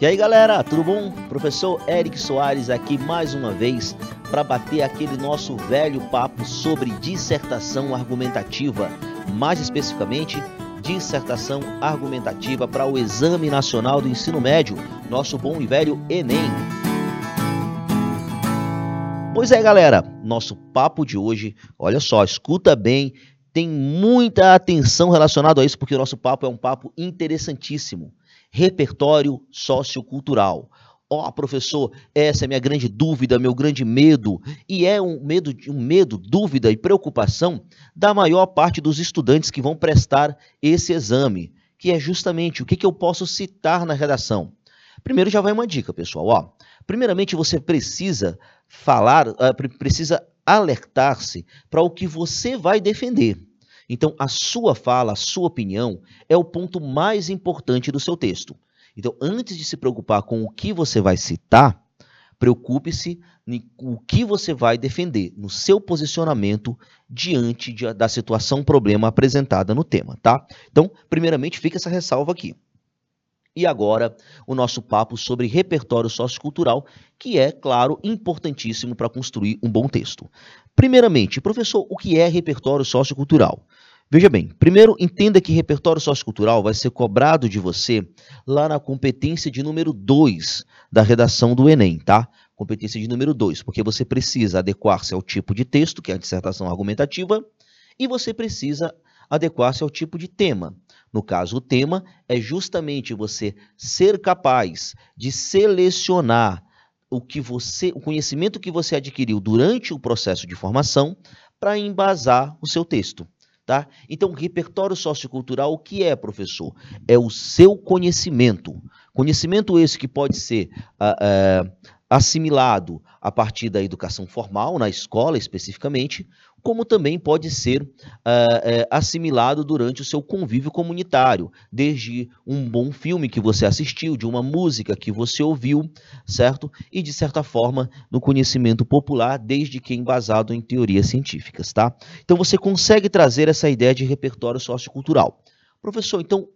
E aí galera, tudo bom? Professor Eric Soares aqui mais uma vez para bater aquele nosso velho papo sobre dissertação argumentativa, mais especificamente dissertação argumentativa para o Exame Nacional do Ensino Médio, nosso bom e velho Enem. Pois é, galera, nosso papo de hoje, olha só, escuta bem, tem muita atenção relacionada a isso, porque o nosso papo é um papo interessantíssimo repertório sociocultural. Ó, oh, professor, essa é minha grande dúvida, meu grande medo, e é um medo, um medo, dúvida e preocupação da maior parte dos estudantes que vão prestar esse exame, que é justamente o que, que eu posso citar na redação. Primeiro já vai uma dica, pessoal. Ó, primeiramente você precisa falar, uh, precisa alertar-se para o que você vai defender. Então, a sua fala, a sua opinião é o ponto mais importante do seu texto. Então, antes de se preocupar com o que você vai citar, preocupe-se com o que você vai defender, no seu posicionamento diante de, da situação problema apresentada no tema, tá? Então, primeiramente, fica essa ressalva aqui. E agora, o nosso papo sobre repertório sociocultural, que é, claro, importantíssimo para construir um bom texto. Primeiramente, professor, o que é repertório sociocultural? Veja bem, primeiro entenda que repertório sociocultural vai ser cobrado de você lá na competência de número 2 da redação do Enem, tá? Competência de número 2, porque você precisa adequar-se ao tipo de texto, que é a dissertação argumentativa, e você precisa adequar-se ao tipo de tema. No caso, o tema é justamente você ser capaz de selecionar o que você, o conhecimento que você adquiriu durante o processo de formação para embasar o seu texto. Tá? Então, repertório sociocultural, o que é, professor? É o seu conhecimento. Conhecimento esse que pode ser uh, uh, assimilado a partir da educação formal, na escola especificamente, como também pode ser uh, assimilado durante o seu convívio comunitário, desde um bom filme que você assistiu, de uma música que você ouviu, certo? E de certa forma no conhecimento popular, desde que embasado em teorias científicas, tá? Então você consegue trazer essa ideia de repertório sociocultural. Professor, então,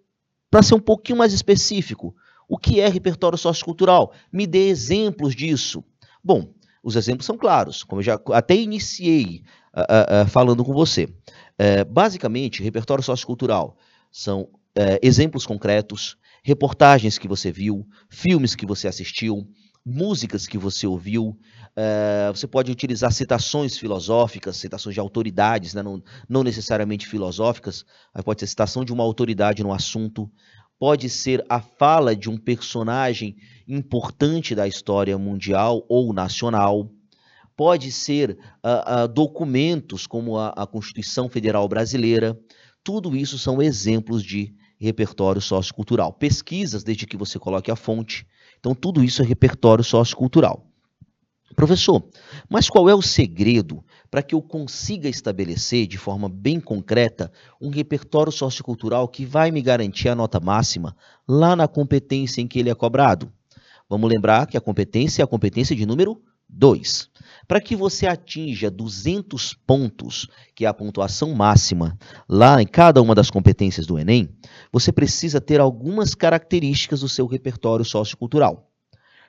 para ser um pouquinho mais específico, o que é repertório sociocultural? Me dê exemplos disso. Bom, os exemplos são claros, como eu já até iniciei uh, uh, falando com você. Uh, basicamente, repertório sociocultural são exemplos concretos, reportagens que você viu, filmes que você assistiu, músicas que você ouviu. você pode utilizar citações filosóficas, citações de autoridades, né? não, não necessariamente filosóficas, mas pode ser citação de uma autoridade no assunto pode ser a fala de um personagem importante da história mundial ou nacional, pode ser uh, uh, documentos como a, a Constituição Federal Brasileira. Tudo isso são exemplos de repertório sociocultural. Pesquisas, desde que você coloque a fonte. Então, tudo isso é repertório sociocultural. Professor, mas qual é o segredo para que eu consiga estabelecer de forma bem concreta um repertório sociocultural que vai me garantir a nota máxima lá na competência em que ele é cobrado? Vamos lembrar que a competência é a competência de número 2. Para que você atinja 200 pontos, que é a pontuação máxima, lá em cada uma das competências do Enem, você precisa ter algumas características do seu repertório sociocultural.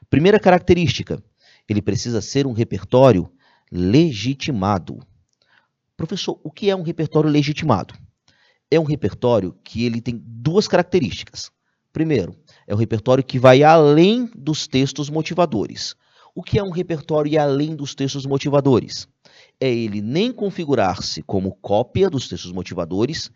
Primeira característica, ele precisa ser um repertório legitimado. Professor, o que é um repertório legitimado? É um repertório que ele tem duas características. Primeiro, é um repertório que vai além dos textos motivadores. O que é um repertório além dos textos motivadores? É ele nem configurar-se como cópia dos textos motivadores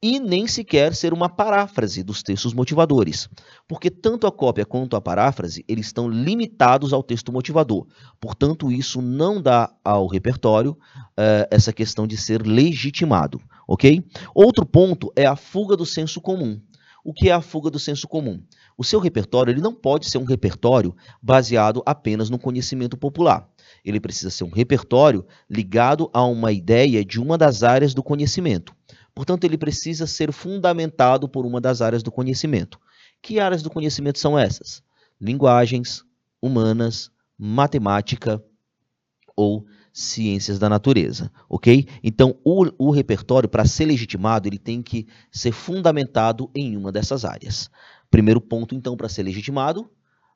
e nem sequer ser uma paráfrase dos textos motivadores, porque tanto a cópia quanto a paráfrase eles estão limitados ao texto motivador. Portanto, isso não dá ao repertório uh, essa questão de ser legitimado, ok? Outro ponto é a fuga do senso comum. O que é a fuga do senso comum? O seu repertório ele não pode ser um repertório baseado apenas no conhecimento popular. Ele precisa ser um repertório ligado a uma ideia de uma das áreas do conhecimento. Portanto, ele precisa ser fundamentado por uma das áreas do conhecimento. Que áreas do conhecimento são essas? Linguagens, humanas, matemática ou ciências da natureza, ok? Então, o, o repertório, para ser legitimado, ele tem que ser fundamentado em uma dessas áreas. Primeiro ponto, então, para ser legitimado,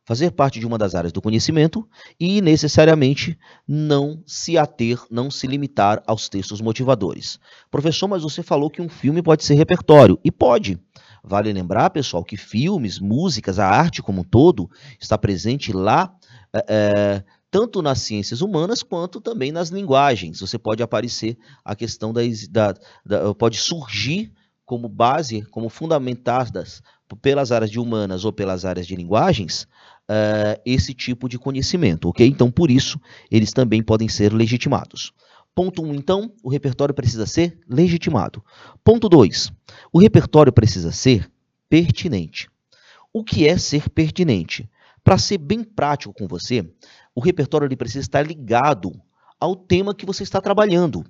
fazer parte de uma das áreas do conhecimento e necessariamente não se ater, não se limitar aos textos motivadores. Professor, mas você falou que um filme pode ser repertório. E pode. Vale lembrar, pessoal, que filmes, músicas, a arte como um todo está presente lá. É, tanto nas ciências humanas quanto também nas linguagens. Você pode aparecer a questão da, da, da pode surgir como base, como fundamentadas pelas áreas de humanas ou pelas áreas de linguagens, uh, esse tipo de conhecimento, ok? Então, por isso, eles também podem ser legitimados. Ponto 1, um, então, o repertório precisa ser legitimado. Ponto 2, o repertório precisa ser pertinente. O que é ser pertinente? Para ser bem prático com você, o repertório ele precisa estar ligado ao tema que você está trabalhando.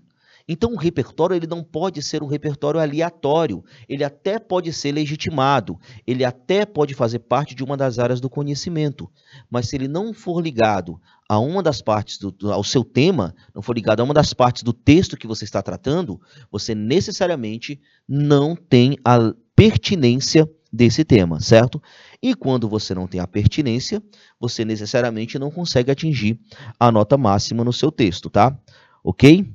Então o repertório ele não pode ser um repertório aleatório, ele até pode ser legitimado, ele até pode fazer parte de uma das áreas do conhecimento, mas se ele não for ligado a uma das partes do, ao seu tema, não for ligado a uma das partes do texto que você está tratando, você necessariamente não tem a pertinência desse tema, certo? E quando você não tem a pertinência, você necessariamente não consegue atingir a nota máxima no seu texto, tá? Ok?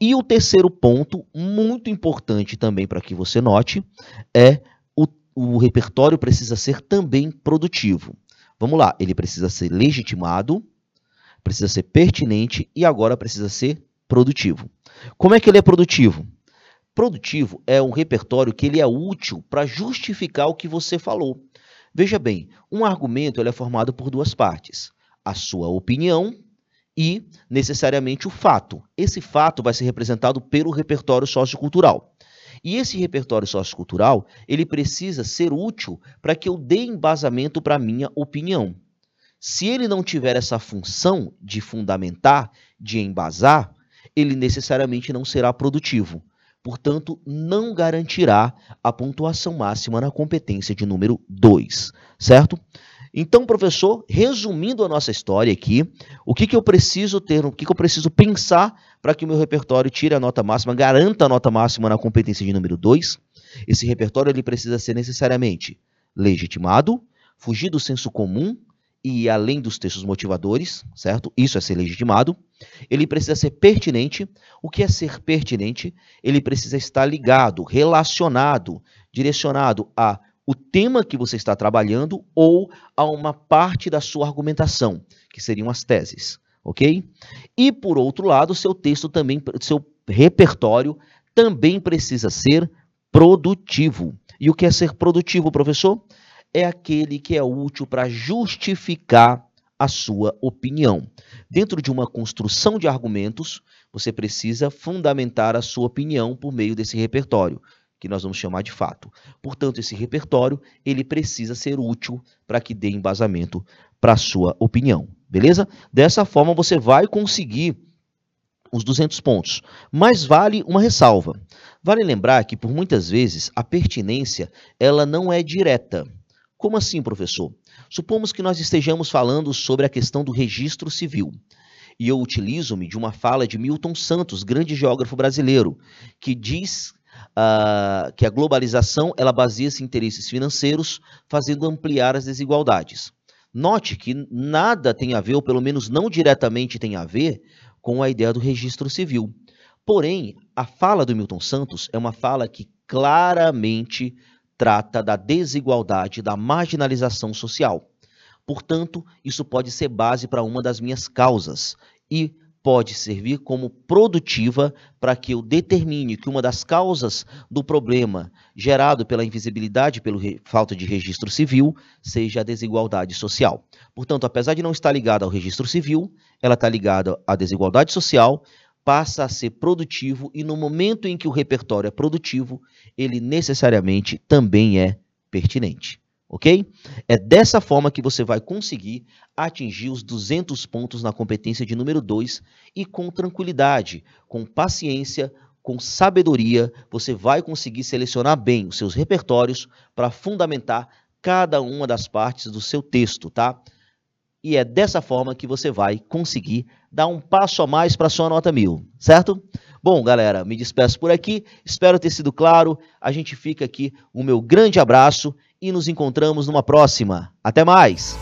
E o terceiro ponto, muito importante também para que você note, é o, o repertório precisa ser também produtivo. Vamos lá, ele precisa ser legitimado, precisa ser pertinente e agora precisa ser produtivo. Como é que ele é produtivo? Produtivo é um repertório que ele é útil para justificar o que você falou. Veja bem, um argumento é formado por duas partes: a sua opinião e necessariamente o fato. Esse fato vai ser representado pelo repertório sociocultural. E esse repertório sociocultural, ele precisa ser útil para que eu dê embasamento para a minha opinião. Se ele não tiver essa função de fundamentar, de embasar, ele necessariamente não será produtivo portanto, não garantirá a pontuação máxima na competência de número 2, certo? Então, professor, resumindo a nossa história aqui, o que, que eu preciso ter, o que, que eu preciso pensar para que o meu repertório tire a nota máxima, garanta a nota máxima na competência de número 2? Esse repertório ele precisa ser necessariamente legitimado, fugir do senso comum e além dos textos motivadores, certo? Isso é ser legitimado. Ele precisa ser pertinente. O que é ser pertinente? Ele precisa estar ligado, relacionado, direcionado a o tema que você está trabalhando ou a uma parte da sua argumentação, que seriam as teses, ok? E por outro lado, seu texto também, seu repertório também precisa ser produtivo. E o que é ser produtivo, professor? é aquele que é útil para justificar a sua opinião. Dentro de uma construção de argumentos, você precisa fundamentar a sua opinião por meio desse repertório, que nós vamos chamar de fato. Portanto, esse repertório, ele precisa ser útil para que dê embasamento para a sua opinião, beleza? Dessa forma você vai conseguir os 200 pontos. Mas vale uma ressalva. Vale lembrar que por muitas vezes a pertinência, ela não é direta. Como assim, professor? Supomos que nós estejamos falando sobre a questão do registro civil. E eu utilizo-me de uma fala de Milton Santos, grande geógrafo brasileiro, que diz uh, que a globalização ela baseia-se em interesses financeiros, fazendo ampliar as desigualdades. Note que nada tem a ver, ou pelo menos não diretamente tem a ver, com a ideia do registro civil. Porém, a fala do Milton Santos é uma fala que claramente trata da desigualdade, da marginalização social. Portanto, isso pode ser base para uma das minhas causas e pode servir como produtiva para que eu determine que uma das causas do problema gerado pela invisibilidade, pela falta de registro civil, seja a desigualdade social. Portanto, apesar de não estar ligada ao registro civil, ela está ligada à desigualdade social, passa a ser produtivo e no momento em que o repertório é produtivo, ele necessariamente também é pertinente. Ok? É dessa forma que você vai conseguir atingir os 200 pontos na competência de número 2 e com tranquilidade, com paciência, com sabedoria, você vai conseguir selecionar bem os seus repertórios para fundamentar cada uma das partes do seu texto, tá? E é dessa forma que você vai conseguir dar um passo a mais para sua nota mil, certo? Bom, galera, me despeço por aqui. Espero ter sido claro. A gente fica aqui. O meu grande abraço e nos encontramos numa próxima. Até mais!